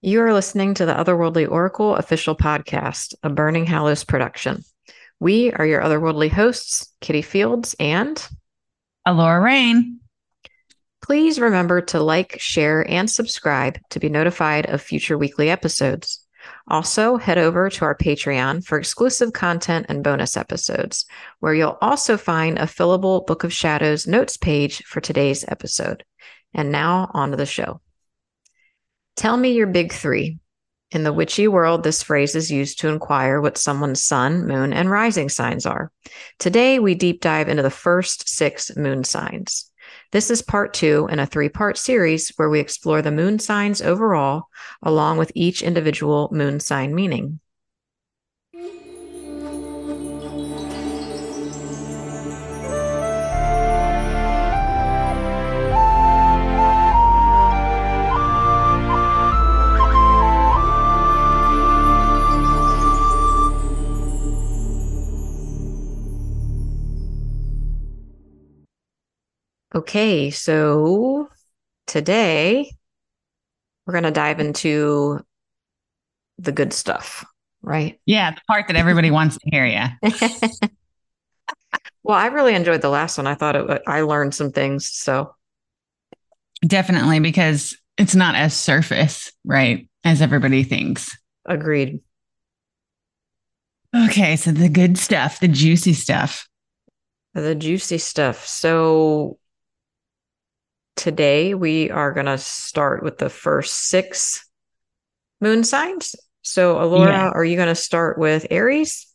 You are listening to the Otherworldly Oracle official podcast, a Burning Hallows production. We are your otherworldly hosts, Kitty Fields and Allorah Rain. Please remember to like, share, and subscribe to be notified of future weekly episodes. Also, head over to our Patreon for exclusive content and bonus episodes, where you'll also find a fillable Book of Shadows notes page for today's episode. And now, on to the show. Tell me your big three. In the witchy world, this phrase is used to inquire what someone's sun, moon, and rising signs are. Today, we deep dive into the first six moon signs. This is part two in a three part series where we explore the moon signs overall, along with each individual moon sign meaning. Okay, so today we're going to dive into the good stuff, right? Yeah, the part that everybody wants to hear. Yeah. well, I really enjoyed the last one. I thought it, I learned some things. So definitely because it's not as surface, right, as everybody thinks. Agreed. Okay, so the good stuff, the juicy stuff. The juicy stuff. So today we are going to start with the first six moon signs. So, Allorah, yeah. are you going to start with Aries?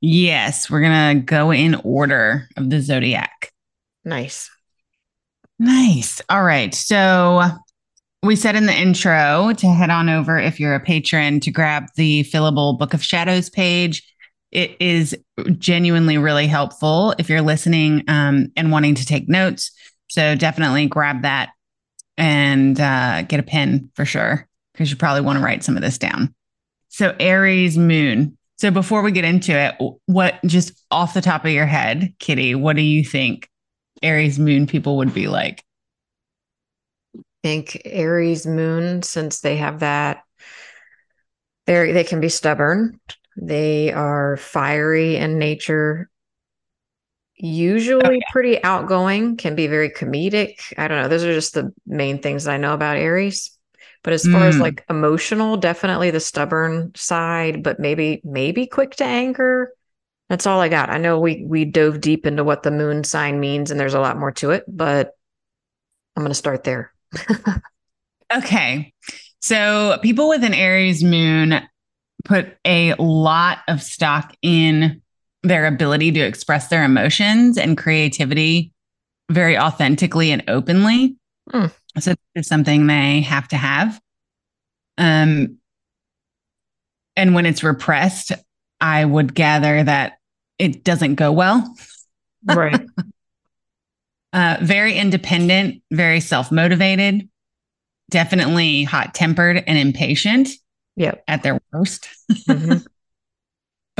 Yes, we're going to go in order of the zodiac. Nice. Nice. All right. So, we said in the intro to head on over if you're a patron to grab the fillable Book of Shadows page. It is genuinely really helpful if you're listening um, and wanting to take notes so definitely grab that and uh, get a pen for sure, because you probably want to write some of this down. So Aries moon. So before we get into it, what just off the top of your head, Kitty, what do you think Aries moon people would be like? I think Aries moon, since they have that, they they can be stubborn. They are fiery in nature usually okay. pretty outgoing, can be very comedic. I don't know. Those are just the main things I know about Aries. But as far mm. as like emotional, definitely the stubborn side, but maybe maybe quick to anger. That's all I got. I know we we dove deep into what the moon sign means and there's a lot more to it, but I'm going to start there. okay. So, people with an Aries moon put a lot of stock in their ability to express their emotions and creativity very authentically and openly. Mm. So it's something they have to have. Um, and when it's repressed, I would gather that it doesn't go well. Right. uh, very independent, very self motivated, definitely hot tempered and impatient. Yep. At their worst. Mm-hmm.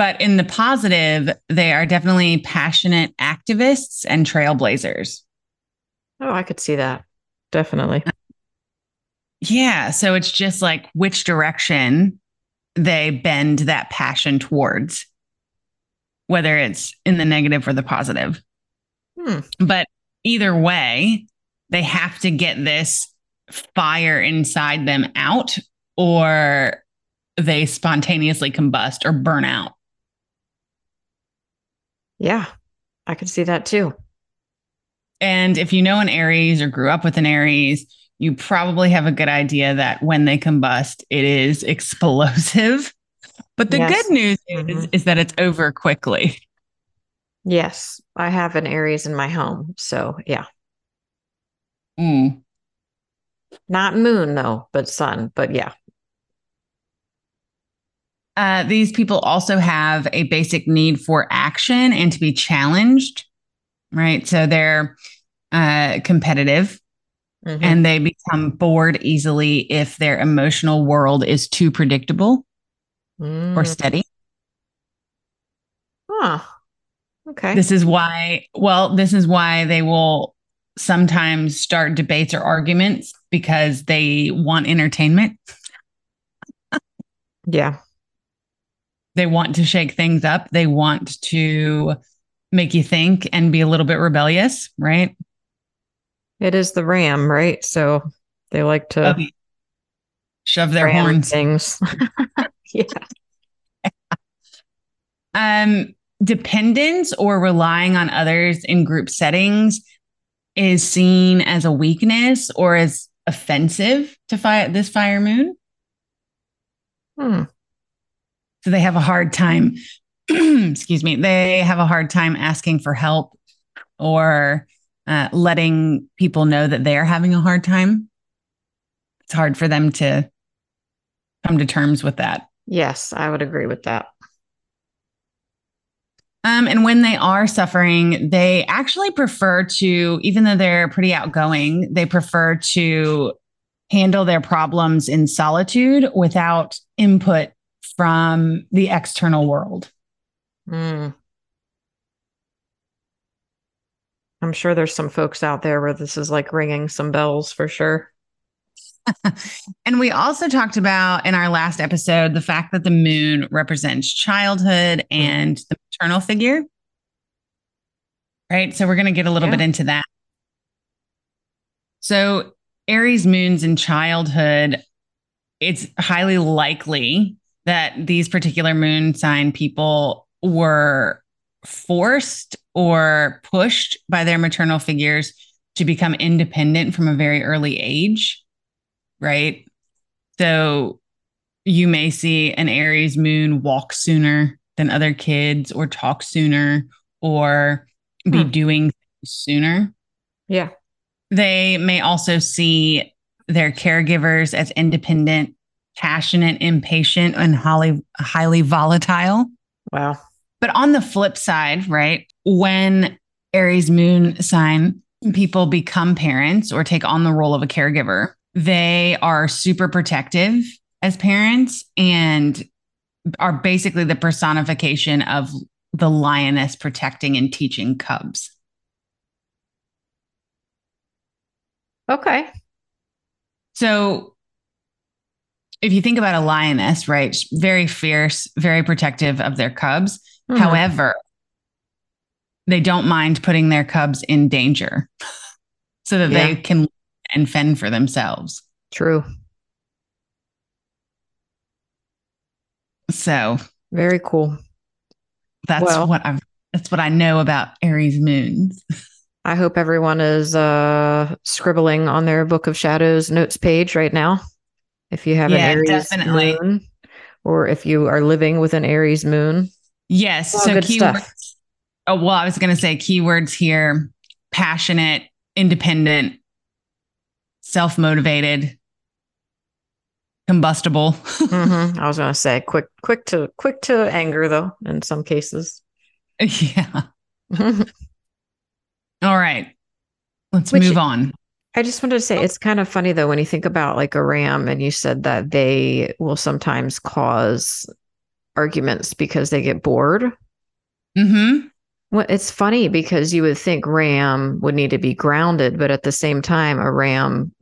But in the positive, they are definitely passionate activists and trailblazers. Oh, I could see that. Definitely. Yeah. So it's just like which direction they bend that passion towards, whether it's in the negative or the positive. Hmm. But either way, they have to get this fire inside them out or they spontaneously combust or burn out. Yeah, I could see that too. And if you know an Aries or grew up with an Aries, you probably have a good idea that when they combust, it is explosive. But the yes. good news mm-hmm. is, is that it's over quickly. Yes, I have an Aries in my home. So, yeah. Mm. Not moon, though, but sun. But yeah, uh, these people also have a basic need for action and to be challenged, right? So they're uh, competitive mm-hmm. and they become bored easily if their emotional world is too predictable mm. or steady. Huh. Okay. This is why, well, this is why they will sometimes start debates or arguments because they want entertainment. Yeah. They want to shake things up. They want to make you think and be a little bit rebellious, right? It is the ram, right? So they like to Okay. Shove their horns. things. yeah. Um, dependence or relying on others in group settings is seen as a weakness or as offensive to fi- this fire moon. Hmm. So they have a hard time, excuse me, they have a hard time asking for help or uh, letting people know that they're having a hard time. It's hard for them to come to terms with that. Yes, I would agree with that. Um, and when they are suffering, they actually prefer to, even though they're pretty outgoing, they prefer to handle their problems in solitude without input from the external world. Hmm. I'm sure there's some folks out there where this is like ringing some bells for sure. and we also talked about in our last episode the fact that the moon represents childhood and the maternal figure. Right. So we're going to get a little Yeah. bit into that. So, Aries moons in childhood, it's highly likely that these particular moon sign people were forced or pushed by their maternal figures to become independent from a very early age right? So you may see an Aries moon walk sooner than other kids, or talk sooner, or be Hmm. doing sooner. Yeah. They may also see their caregivers as independent, passionate, impatient, and highly, highly volatile. Wow. But on the flip side, right, when Aries moon sign people become parents or take on the role of a caregiver, they are super protective as parents and are basically the personification of the lioness protecting and teaching cubs. Okay. So if you think about a lioness, right, very fierce, very protective of their cubs. Mhm. However, they don't mind putting their cubs in danger so that they can and fend for themselves. True. So Very cool. that's Well- what I've that's what I know about Aries moons. I hope everyone is uh scribbling on their Book of Shadows notes page right now. If you have Yeah, an Aries definitely. moon, or if you are living with an Aries moon. Yes. So keywords. stuff. Oh, well, I was going to say keywords here passionate, independent, self motivated, combustible. Mhm. I was going to say quick, quick to quick to anger though. In some cases. yeah. All right. Let's Which- move on. Just wanted to say it's kind of funny though when you think about like a ram, and you said that they will sometimes cause arguments because they get bored. hmm Well, it's funny because you would think RAM would need to be grounded, but at the same time, a RAM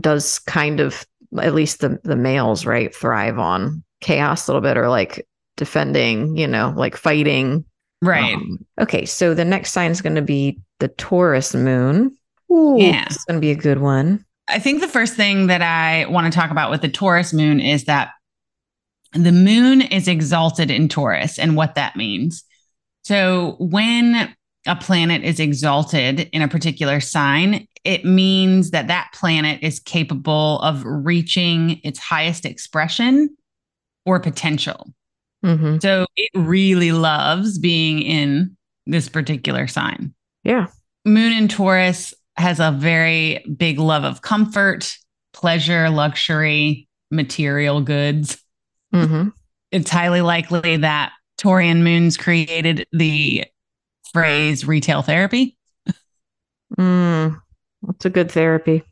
does kind of, at least the the males, right, thrive on chaos a little bit, or like defending, you know, like fighting. Right. Um, okay, so the next sign is going to be the Taurus moon. Ooh, Yeah. It's going to be a good one. I think the first thing that I want to talk about with the Taurus moon is that the moon is exalted in Taurus and what that means. So when a planet is exalted in a particular sign, it means that that planet is capable of reaching its highest expression or potential. hmm So it really loves being in this particular sign. Yeah. Moon in Taurus has a very big love of comfort, pleasure, luxury, material goods. hmm It's highly likely that Taurian moons created the phrase retail therapy. Mm, that's a good therapy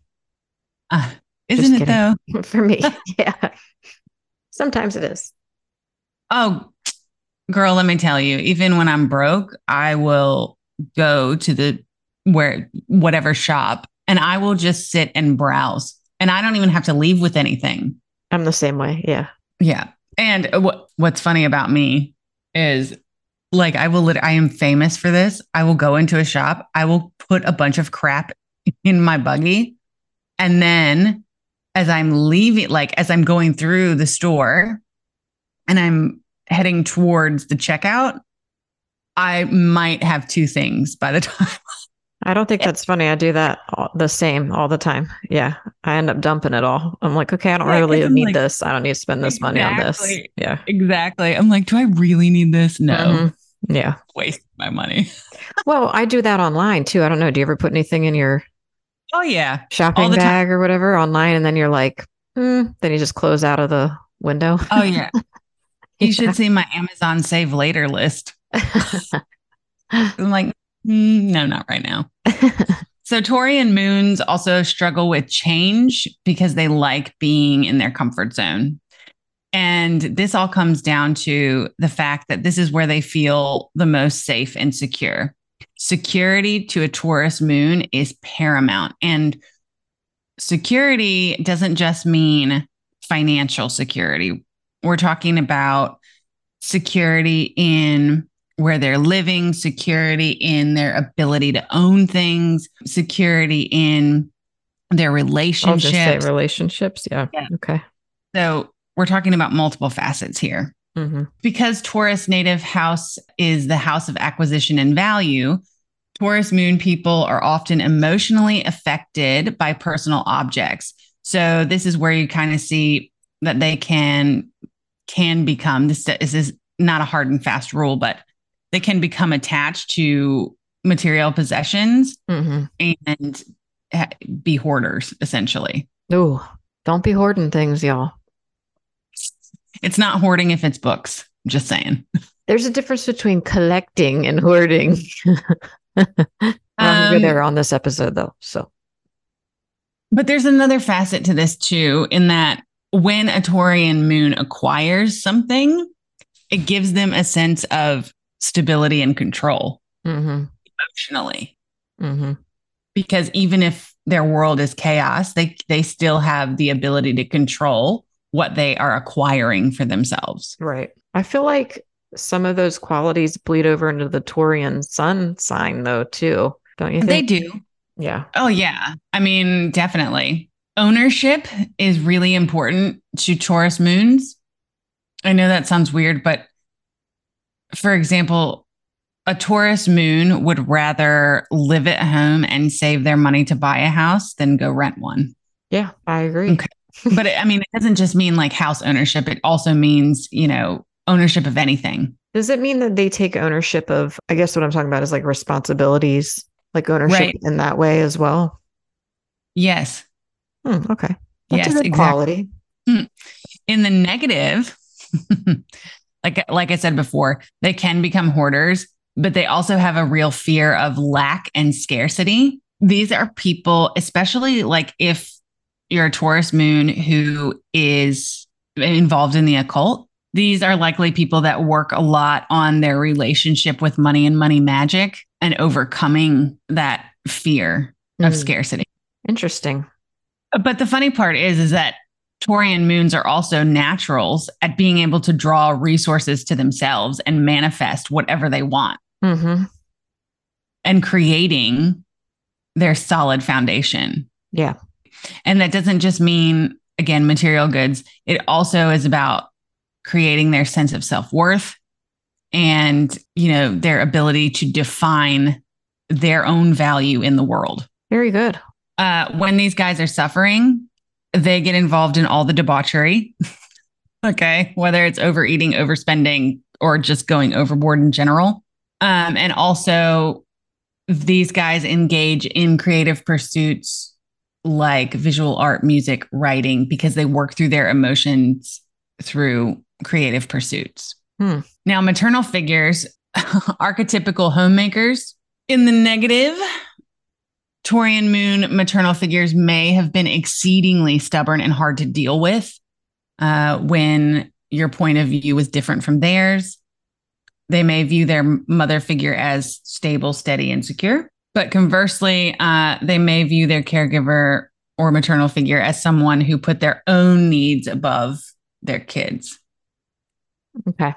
Uh, isn't it Kitty. though? for me. yeah. Sometimes it is. Oh, girl, let me tell you, even when I'm broke, I will go to the where whatever shop and I will just sit and browse. And I don't even have to leave with anything. I'm the same way. Yeah. Yeah. And what what's funny about me is like I will lit- I am famous for this. I will go into a shop, I will put a bunch of crap in my buggy and then as I'm leaving like as I'm going through the store and I'm heading towards the checkout, I might have two things by the time I don't think that's funny. I do that all, the same all the time. Yeah. I end up dumping it all. I'm like, okay, I don't Yeah, really I'm need like- this. I don't need to spend this money on this. Yeah. Exactly. I'm like, do I really need this? No. Mhm. Yeah. Waste my money. Well, I do that online too. I don't know. Do you ever put anything in your Oh yeah. shopping the time. bag or whatever online and then you're like, hmm, then you just close out of the window? Oh yeah. You should see my Amazon save later list. I'm like, mm, no, not right now. So Taurian Moons also struggle with change because they like being in their comfort zone. And this all comes down to the fact that this is where they feel the most safe and secure. Security to a Taurus moon is paramount. And security doesn't just mean financial security. We're talking about security in where they're living, security in their ability to own things, security in their I'll just say relationships. relationships. Yeah. Yeah. Okay. So we're talking about multiple facets here. hmm Because Taurus native house is the house of acquisition and value, Taurus moon people are often emotionally affected by personal objects. So this is where you kind of see that they can can become this, this is not a hard and fast rule, but they can become attached to material possessions hmm and ha- be hoarders essentially. Ooh, don't be hoarding things, y'all. It's not hoarding if it's books. I'm Just saying. There's a difference between collecting and hoarding. We're Um, there on this episode, though. So, But there's another facet to this too, in that when a Taurian moon acquires something, it gives them a sense of stability and control hmm emotionally. hmm Because even if their world is chaos, they they still have the ability to control what they are acquiring for themselves. right. I feel like some of those qualities bleed over into the Taurian sun sign, though, too. Don't you They do. Yeah. Oh yeah. I mean, definitely. Ownership is really important to Taurus moons. I know that sounds weird, but for example, a Taurus moon would rather live at home and save their money to buy a house than go rent one. Yeah, I agree. Okay. but it, I mean, it doesn't just mean like house ownership, it also means, you know, ownership of anything. Does it mean that they take ownership of, I guess what I'm talking about is like responsibilities, like ownership Right. in that way as well? Yes. Hmm, okay. That's Yes, a exactly. quality. in the negative like like i said before they can become hoarders but they also have a real fear of lack and scarcity. These are people especially like if you're a taurus moon who is involved in the occult these are likely people that work a lot on their relationship with money and money magic and overcoming that fear of Hmm, scarcity. Interesting. but the funny part is, is that Taurian moons are also naturals at being able to draw resources to themselves and manifest whatever they want hmm and creating their solid foundation. Yeah. And that doesn't just mean, again, material goods. It also is about creating their sense of self worth and, you know, their ability to define their own value in the world. Very good. uh, when these guys are suffering, they get involved in all the debauchery. okay. Whether it's overeating, overspending, or just going overboard in general. Um, and also, these guys engage in creative pursuits like visual art, music, writing, because they work through their emotions through creative pursuits. Hmm. Now, maternal figures, archetypical homemakers. In the negative, Taurian moon maternal figures may have been exceedingly stubborn and hard to deal with uh, when your point of view was different from theirs. They may view their mother figure as stable, steady, and secure. But conversely, uh, they may view their caregiver or maternal figure as someone who put their own needs above their kids. Okay.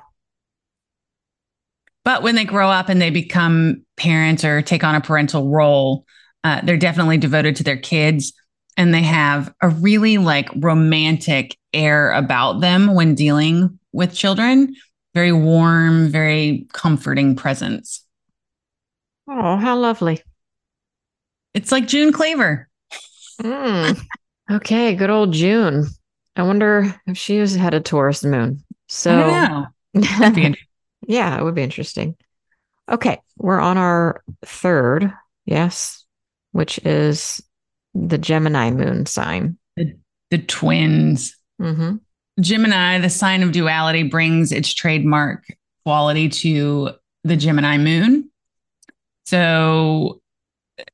But when they grow up and they become parents or take on a parental role, uh, they're definitely devoted to their kids and they have a really like romantic air about them when dealing with children. Very warm, very comforting presence. Oh, how lovely. It's like June Cleaver. Mm. Okay, good old June. I wonder if she has had a Taurus moon. So, I don't know. yeah, it would be interesting. Okay, we're on our third, yes, which is the Gemini moon sign. The, the twins. Mm-hmm. Gemini, the sign of duality, brings its trademark quality to the Gemini moon. So,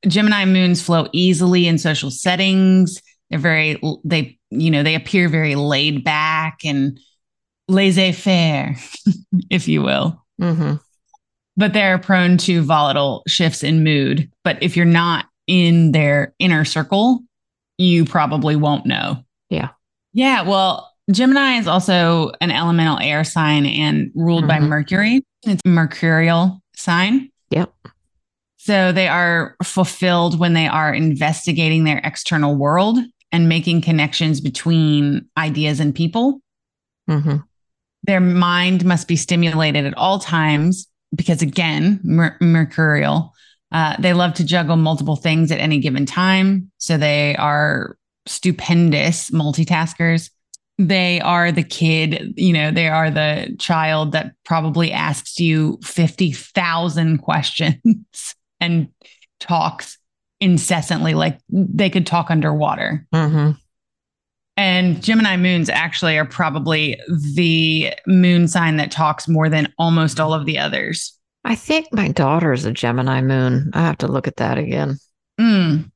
Gemini moons flow easily in social settings. They're very, they, you know, they appear very laid back and laissez faire, if you will. Mm-hmm. But they're prone to volatile shifts in mood. But if you're not in their inner circle, you probably won't know. Yeah. Yeah. Well, Gemini is also an elemental air sign and ruled mm-hmm. by Mercury. It's a mercurial sign. Yep. So they are fulfilled when they are investigating their external world and making connections between ideas and people. Mm-hmm. Their mind must be stimulated at all times because, again, mer- mercurial. Uh, they love to juggle multiple things at any given time. So they are stupendous multitaskers. They are the kid, you know, they are the child that probably asks you 50,000 questions and talks incessantly, like they could talk underwater. Mm-hmm. And Gemini moons actually are probably the moon sign that talks more than almost all of the others. I think my daughter is a Gemini moon. I have to look at that again. Mm.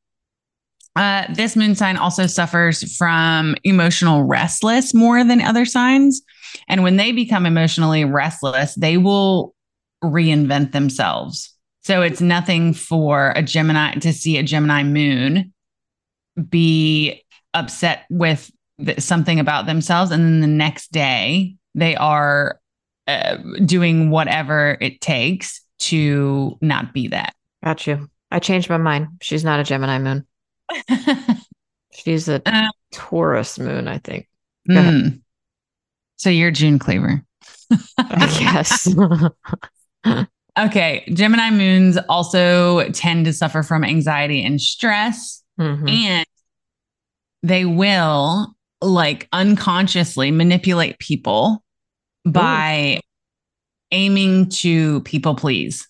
Uh, this moon sign also suffers from emotional restless more than other signs. And when they become emotionally restless, they will reinvent themselves. So it's nothing for a Gemini to see a Gemini moon be upset with something about themselves. And then the next day, they are uh, doing whatever it takes to not be that. Got you. I changed my mind. She's not a Gemini moon. She's a uh, Taurus moon, I think. Mm. So you're June Cleaver. I guess. okay. Gemini moons also tend to suffer from anxiety and stress. Mm-hmm. And they will like unconsciously manipulate people by. Aiming to people please.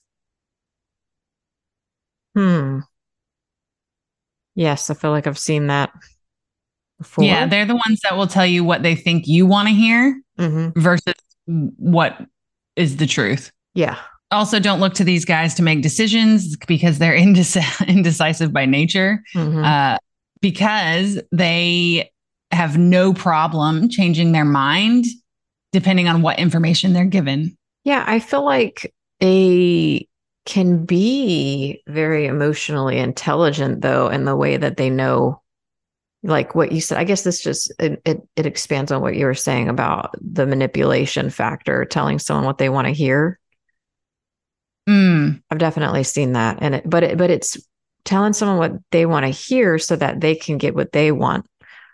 Hmm. Yes, I feel like I've seen that before. Yeah, they're the ones that will tell you what they think you want to hear mm-hmm. versus what is the truth. Yeah. Also, don't look to these guys to make decisions because they're indecisive by nature. Mm-hmm. Uh, because they have no problem changing their mind depending on what information they're given. Yeah, I feel like they can be very emotionally intelligent though in the way that they know like what you said i guess this just it, it, it expands on what you were saying about the manipulation factor telling someone what they want to hear mm. i've definitely seen that and it but it, but it's telling someone what they want to hear so that they can get what they want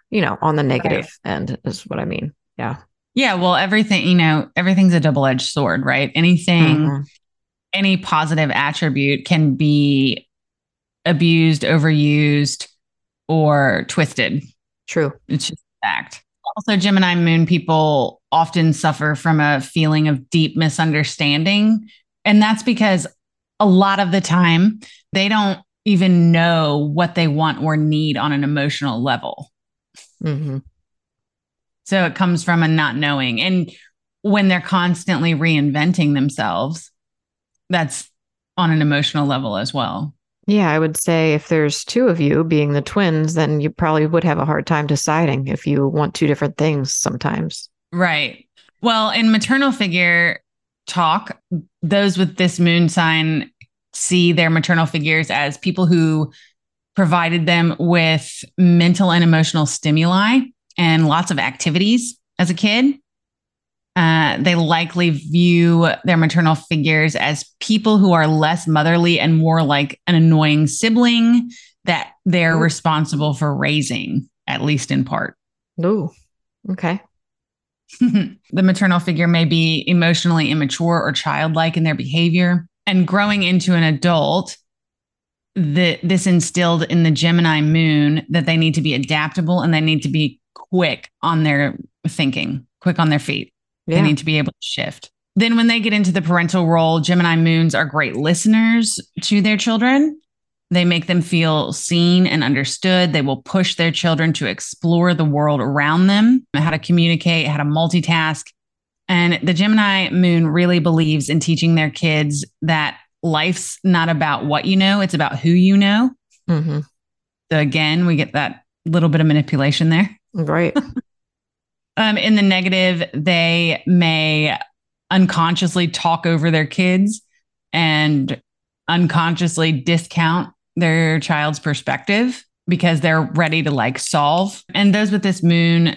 you know on the negative right. end is what i mean yeah yeah, well, everything, you know, everything's a double edged sword, right? Anything, mm-hmm. any positive attribute can be abused, overused, or twisted. True. It's just a fact. Also, Gemini moon people often suffer from a feeling of deep misunderstanding. And that's because a lot of the time they don't even know what they want or need on an emotional level. Mm-hmm. So it comes from a not knowing. And when they're constantly reinventing themselves, that's on an emotional level as well. Yeah, I would say if there's two of you being the twins, then you probably would have a hard time deciding if you want two different things sometimes. Right. Well, in maternal figure talk, those with this moon sign see their maternal figures as people who provided them with mental and emotional stimuli and lots of activities as a kid. Uh, they likely view their maternal figures as people who are less motherly and more like an annoying sibling that they're Ooh. responsible for raising, at least in part. Ooh. Okay. the maternal figure may be emotionally immature or childlike in their behavior. And growing into an adult, the, this instilled in the Gemini moon that they need to be adaptable and they need to be quick on their thinking, quick on their feet. Yeah. They need to be able to shift. Then, when they get into the parental role, Gemini moons are great listeners to their children. They make them feel seen and understood. They will push their children to explore the world around them, how to communicate, how to multitask. And the Gemini moon really believes in teaching their kids that life's not about what you know, it's about who you know. hmm So, again, we get that little bit of manipulation there. Right. Um, in the negative, they may unconsciously talk over their kids and unconsciously discount their child's perspective because they're ready to like solve. And those with this moon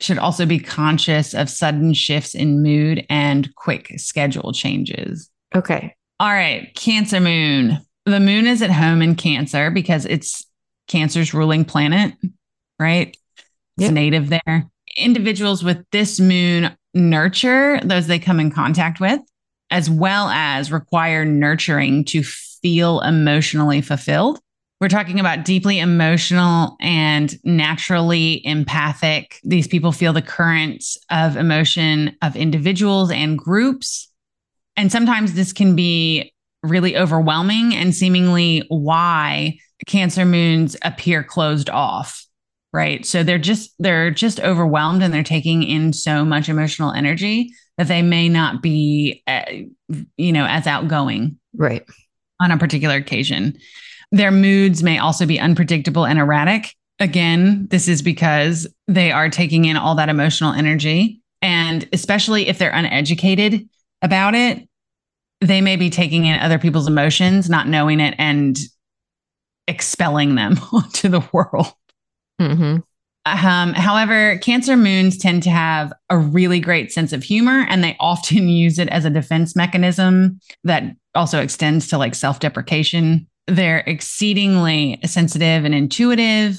should also be conscious of sudden shifts in mood and quick schedule changes. Okay. All right, Cancer moon. The moon is at home in Cancer because it's Cancer's ruling planet, right? It's Yep. native there. Individuals with this moon nurture those they come in contact with, as well as require nurturing to feel emotionally fulfilled. We're talking about deeply emotional and naturally empathic. These people feel the currents of emotion of individuals and groups. And sometimes this can be really overwhelming and seemingly why Cancer moons appear closed off right? So they're just they're just overwhelmed and they're taking in so much emotional energy that they may not be uh, you know as outgoing Right. on a particular occasion. Their moods may also be unpredictable and erratic. Again this is because they are taking in all that emotional energy. And especially if they're uneducated about it they may be taking in other people's emotions not knowing it and expelling them onto the world hmm um, however, Cancer moons tend to have a really great sense of humor and they often use it as a defense mechanism that also extends to like self deprecation. They're exceedingly sensitive and intuitive.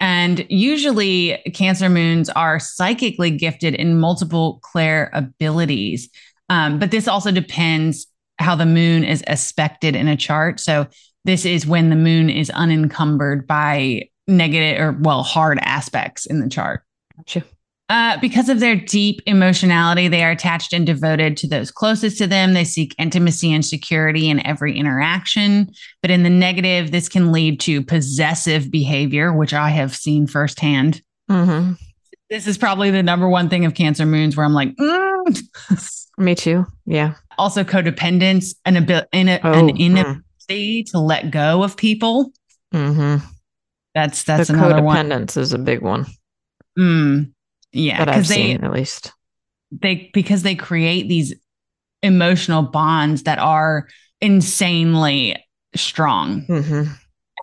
And usually, Cancer moons are psychically gifted in multiple clair abilities. Um, but this also depends how the moon is aspected in a chart. So, this is when the moon is unencumbered by negative or well hard aspects in the chart Gotcha. uh, because of their deep emotionality they are attached and devoted to those closest to them they seek intimacy and security in every interaction but in the negative this can lead to possessive behavior which i have seen firsthand hmm this is probably the number one thing of cancer moons where i'm like mm. Me too. Yeah. also codependence and an, abil- in a, Oh, an mm. inability to let go of people hmm that's that's the another one. codependence is a big one. Mm, yeah because they seen, at least. they because they create these emotional bonds that are insanely strong. Hmm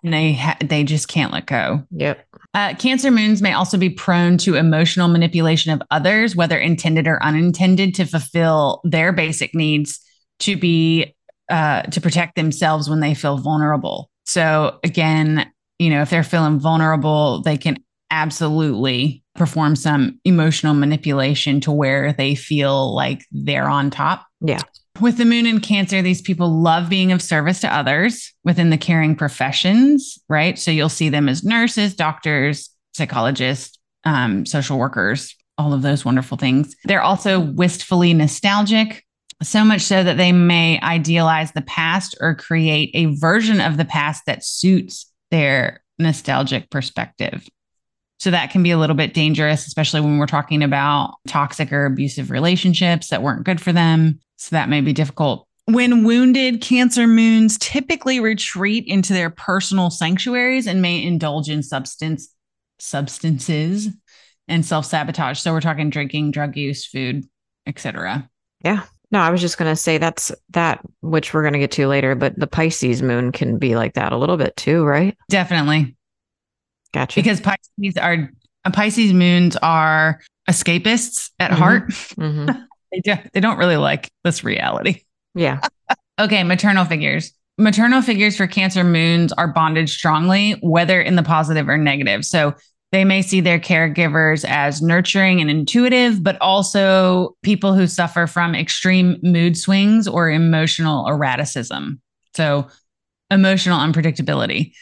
and they ha- they just can't let go. Yep. uh, cancer moons may also be prone to emotional manipulation of others whether intended or unintended to fulfill their basic needs to be uh, to protect themselves when they feel vulnerable. So again you know if they're feeling vulnerable they can absolutely perform some emotional manipulation to where they feel like they're on top Yeah. with the moon in Cancer, these people love being of service to others within the caring professions, right? So you'll see them as nurses, doctors, psychologists, um, social workers, all of those wonderful things. They're also wistfully nostalgic, so much so that they may idealize the past or create a version of the past that suits their nostalgic perspective. So that can be a little bit dangerous, especially when we're talking about toxic or abusive relationships that weren't good for them. So that may be difficult. When wounded, Cancer moons typically retreat into their personal sanctuaries and may indulge in substance substances and self-sabotage. So we're talking drinking, drug use, food, etc. Yeah. No, I was just going to say that's that, which we're going to get to later, but the Pisces moon can be like that a little bit too, right? Definitely. Gotcha. because Pisces are Pisces moons are escapists at Mhm. heart. Mhm. They, do, they don't really like this reality. Yeah. Okay, maternal figures. Maternal figures for Cancer moons are bonded strongly, whether in the positive or negative. So they may see their caregivers as nurturing and intuitive, but also people who suffer from extreme mood swings or emotional erraticism. So emotional unpredictability,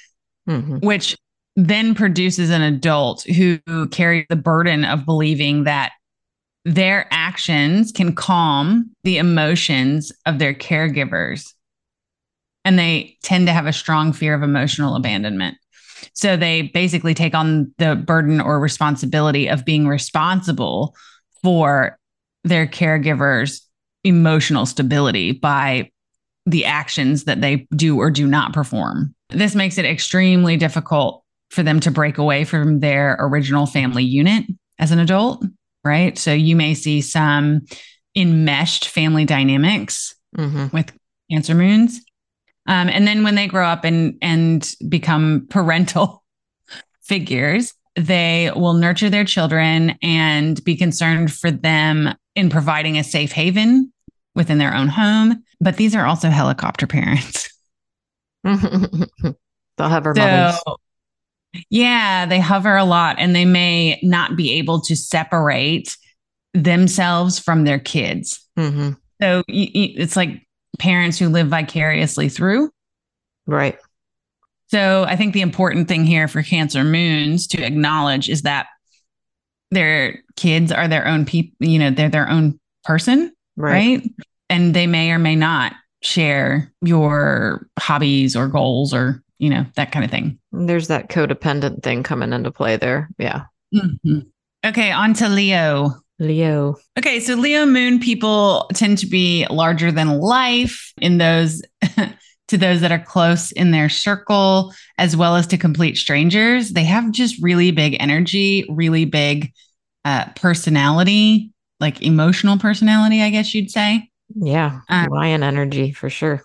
Mhm. which then produces an adult who carries the burden of believing that their actions can calm the emotions of their caregivers. And they tend to have a strong fear of emotional abandonment. So they basically take on the burden or responsibility of being responsible for their caregivers' emotional stability by the actions that they do or do not perform. This makes it extremely difficult for them to break away from their original family unit as an adult, right? So you may see some enmeshed family dynamics Mhm. with Cancer moons. Um, and then when they grow up and and become parental figures, they will nurture their children and be concerned for them in providing a safe haven within their own home. But these are also helicopter parents. They'll have our mothers. So, yeah, they hover a lot and they may not be able to separate themselves from their kids. Mhm. So it's like parents who live vicariously through. Right. So I think the important thing here for Cancer moons to acknowledge is that their kids are their own people, you know, they're their own person, Right. right? And they may or may not share your hobbies or goals or, you know, that kind of thing. There's that codependent thing coming into play there. Yeah. Mhm. Okay, on to Leo. Leo. Okay, so Leo moon people tend to be larger than life in those to those that are close in their circle as well as to complete strangers. They have just really big energy, really big uh, personality, like emotional personality, I guess you'd say. Yeah. Um, Lion energy for sure.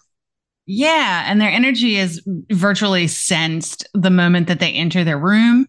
Yeah, and their energy is virtually sensed the moment that they enter their room.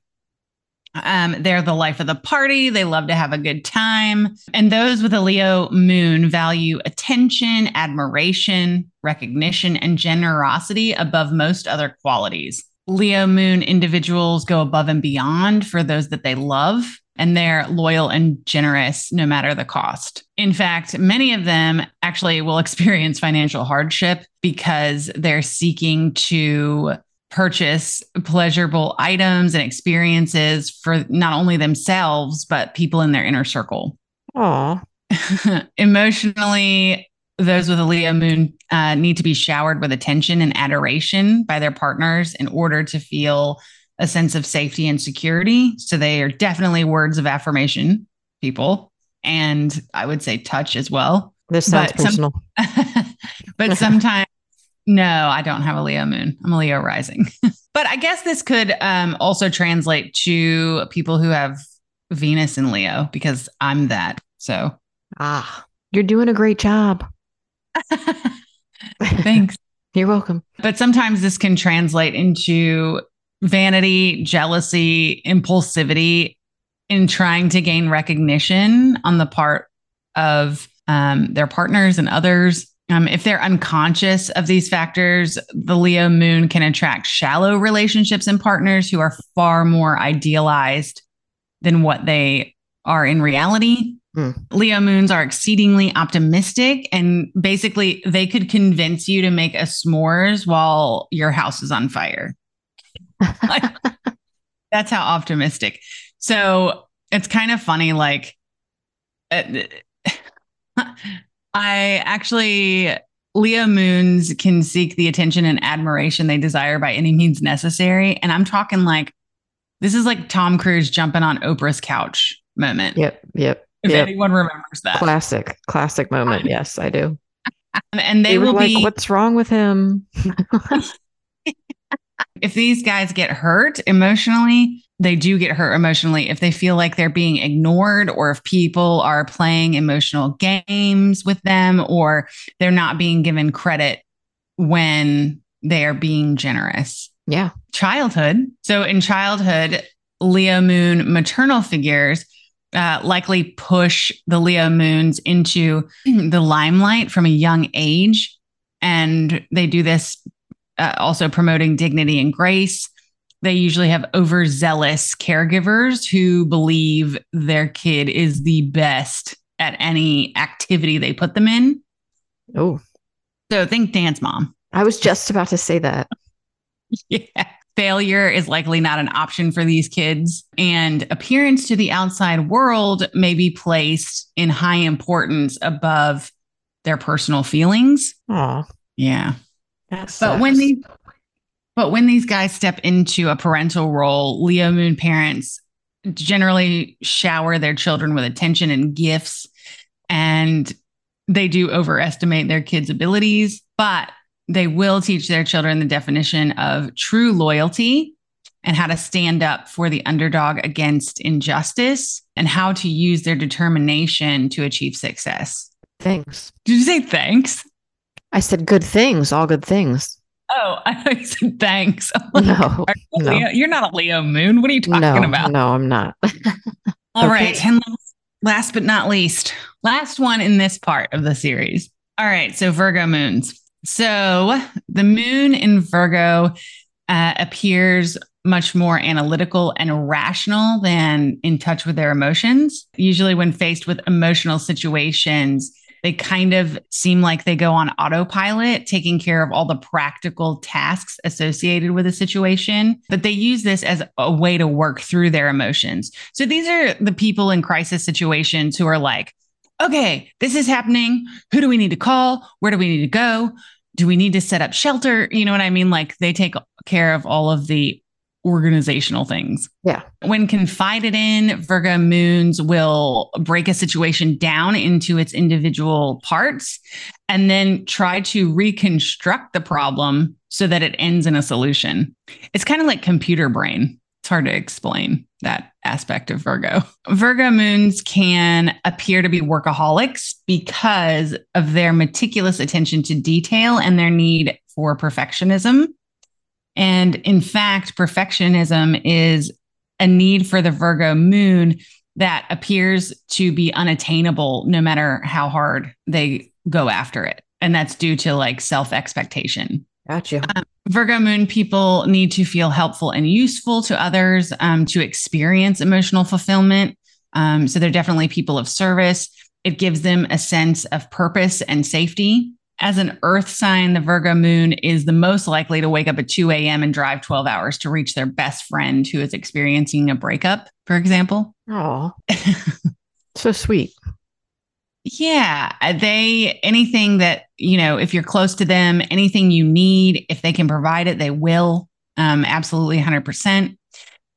Um, they're the life of the party. They love to have a good time. And those with a Leo moon value attention, admiration, recognition, and generosity above most other qualities. Leo moon individuals go above and beyond for those that they love, and they're loyal and generous no matter the cost. In fact, many of them actually will experience financial hardship because they're seeking to purchase pleasurable items and experiences for not only themselves, but people in their inner circle. Aw. Emotionally, those with a Leo moon uh, need to be showered with attention and adoration by their partners in order to feel a sense of safety and security. So they are definitely words of affirmation, people. And I would say touch as well. This sounds But some- personal. but sometimes, no, I don't have a Leo moon. I'm a Leo rising. but I guess this could um, also translate to people who have Venus in Leo because I'm that. So ah, you're doing a great job. thanks. You're welcome. But sometimes this can translate into vanity, jealousy, impulsivity in trying to gain recognition on the part of um, their partners and others. Um, if they're unconscious of these factors, the Leo moon can attract shallow relationships and partners who are far more idealized than what they are in reality. Hmm. Leo moons are exceedingly optimistic, and basically, they could convince you to make a s'mores while your house is on fire. That's how optimistic. So it's kind of funny. Like, uh, I actually, Leo moons can seek the attention and admiration they desire by any means necessary. And I'm talking like, this is like Tom Cruise jumping on Oprah's couch moment. Yep. Yep. If yep. anyone remembers that. Classic. Classic moment. Yes, I do. And they They will like, be, what's wrong with him? if these guys get hurt emotionally, they do get hurt emotionally if they feel like they're being ignored or if people are playing emotional games with them or they're not being given credit when they are being generous. Yeah. Childhood. So in childhood, Leo moon maternal figures uh, likely push the Leo moons into the limelight from a young age. And they do this uh, also promoting dignity and grace. They usually have overzealous caregivers who believe their kid is the best at any activity they put them in. Oh, So think dance mom. I was just about to say that. Yeah. Failure is likely not an option for these kids, and appearance to the outside world may be placed in high importance above their personal feelings. Oh, Yeah. that But when these but when these guys step into a parental role, Leo moon parents generally shower their children with attention and gifts and they do overestimate their kids' abilities, but they will teach their children the definition of true loyalty and how to stand up for the underdog against injustice and how to use their determination to achieve success. Thanks. Did you say thanks? I said good things, all good things. Oh, I thought you said thanks. Like, No, you no. Leo? You're not a Leo moon. What are you talking no, about? no, I'm not. All Okay. right. And last, last but not least, last one in this part of the series. All right. So Virgo moons. So the moon in Virgo uh, appears much more analytical and rational than in touch with their emotions. Usually, when faced with emotional situations, they kind of seem like they go on autopilot, taking care of all the practical tasks associated with a situation. But they use this as a way to work through their emotions. So these are the people in crisis situations who are like, okay, this is happening. Who do we need to call? Where do we need to go? Do we need to set up shelter? You know what I mean? Like they take care of all of the organizational things. Yeah. When confided in, Virgo moons will break a situation down into its individual parts and then try to reconstruct the problem so that it ends in a solution. It's kind of like computer brain. It's hard to explain that aspect of Virgo. Virgo moons can appear to be workaholics because of their meticulous attention to detail and their need for perfectionism. And in fact, perfectionism is a need for the Virgo moon that appears to be unattainable no matter how hard they go after it. And that's due to like self expectation. Gotcha. Virgo moon people need to feel helpful and useful to others um, to experience emotional fulfillment. Um, so they're definitely people of service. It gives them a sense of purpose and safety. As an earth sign, the Virgo moon is the most likely to wake up at 2 a.m. and drive 12 hours to reach their best friend who is experiencing a breakup, for example. Oh, so sweet. Yeah, uh, they anything that you know, if you're close to them, anything you need, if they can provide it, they will. Um, absolutely, hundred percent.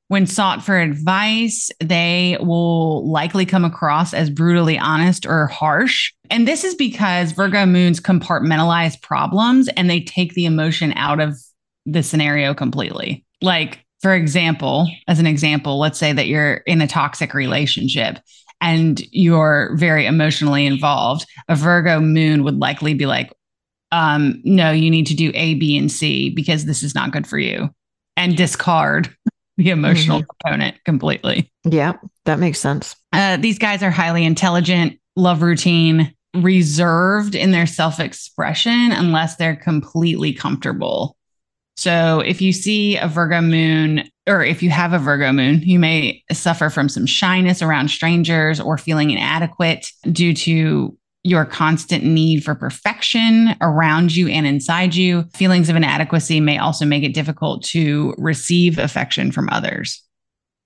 When sought for advice, they will likely come across as brutally honest or harsh. And this is because Virgo moons compartmentalize problems and they take the emotion out of the scenario completely. Like, for example, as an example, let's say that you're in a toxic relationship and you're very emotionally involved, a Virgo moon would likely be like, um, no, you need to do A, B, and C because this is not good for you, and discard the emotional component completely. Yeah, that makes sense. Uh, these guys are highly intelligent, love routine, reserved in their self expression unless they're completely comfortable. So if you see a Virgo moon, or if you have a Virgo moon, you may suffer from some shyness around strangers or feeling inadequate due to your constant need for perfection around you and inside you. Feelings of inadequacy may also make it difficult to receive affection from others.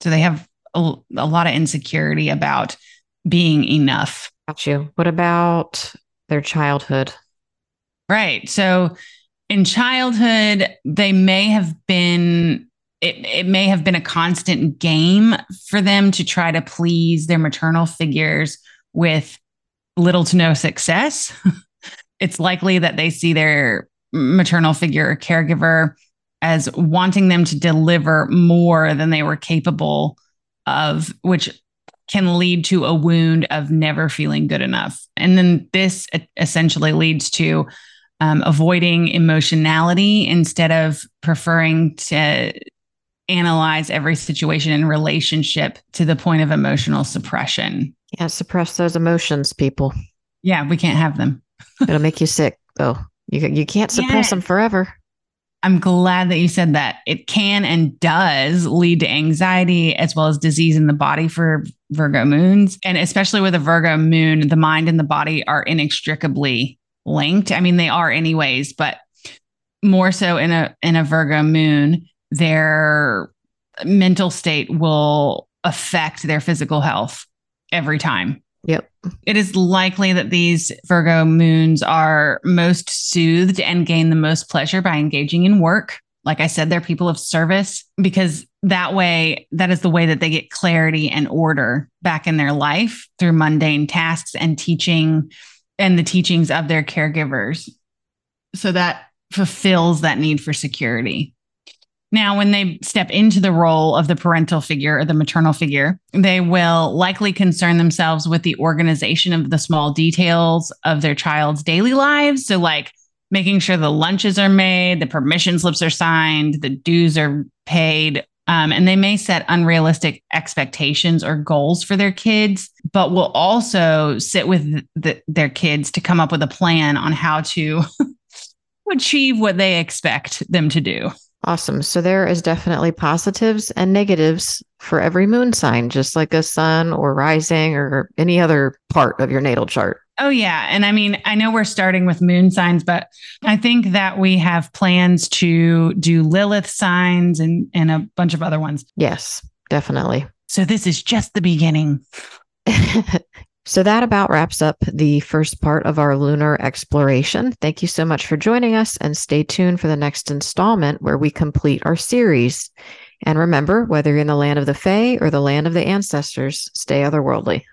So they have a, a lot of insecurity about being enough. Got you. What about their childhood? Right. So in childhood, they may have been, it, it may have been a constant game for them to try to please their maternal figures with little to no success. it's likely that they see their maternal figure or caregiver as wanting them to deliver more than they were capable of, which can lead to a wound of never feeling good enough. And then this essentially leads to um, avoiding emotionality instead of preferring to analyze every situation and relationship to the point of emotional suppression. Yeah, suppress those emotions, people. Yeah, we can't have them. It'll make you sick, though. You you can't suppress them forever. I'm glad that you said that. It can and does lead to anxiety as well as disease in the body for Virgo moons. And especially with a Virgo moon, the mind and the body are inextricably linked. I mean, they are anyways, but more so in a in a Virgo moon, their mental state will affect their physical health every time. Yep. It is likely that these Virgo moons are most soothed and gain the most pleasure by engaging in work. Like I said, they're people of service because that way, that is the way that they get clarity and order back in their life through mundane tasks and teaching and the teachings of their caregivers. So that fulfills that need for security. Now, when they step into the role of the parental figure or the maternal figure, they will likely concern themselves with the organization of the small details of their child's daily lives. So, like making sure the lunches are made, the permission slips are signed, the dues are paid. Um, and they may set unrealistic expectations or goals for their kids, but will also sit with the, their kids to come up with a plan on how to achieve what they expect them to do. Awesome. So there is definitely positives and negatives for every moon sign, just like a sun or rising or any other part of your natal chart. Oh, yeah. And I mean, I know we're starting with moon signs, but I think that we have plans to do Lilith signs and, and a bunch of other ones. Yes, definitely. So this is just the beginning. So that about wraps up the first part of our lunar exploration. Thank you so much for joining us and stay tuned for the next installment where we complete our series. And remember, whether you're in the land of the Fae or the land of the ancestors, stay otherworldly.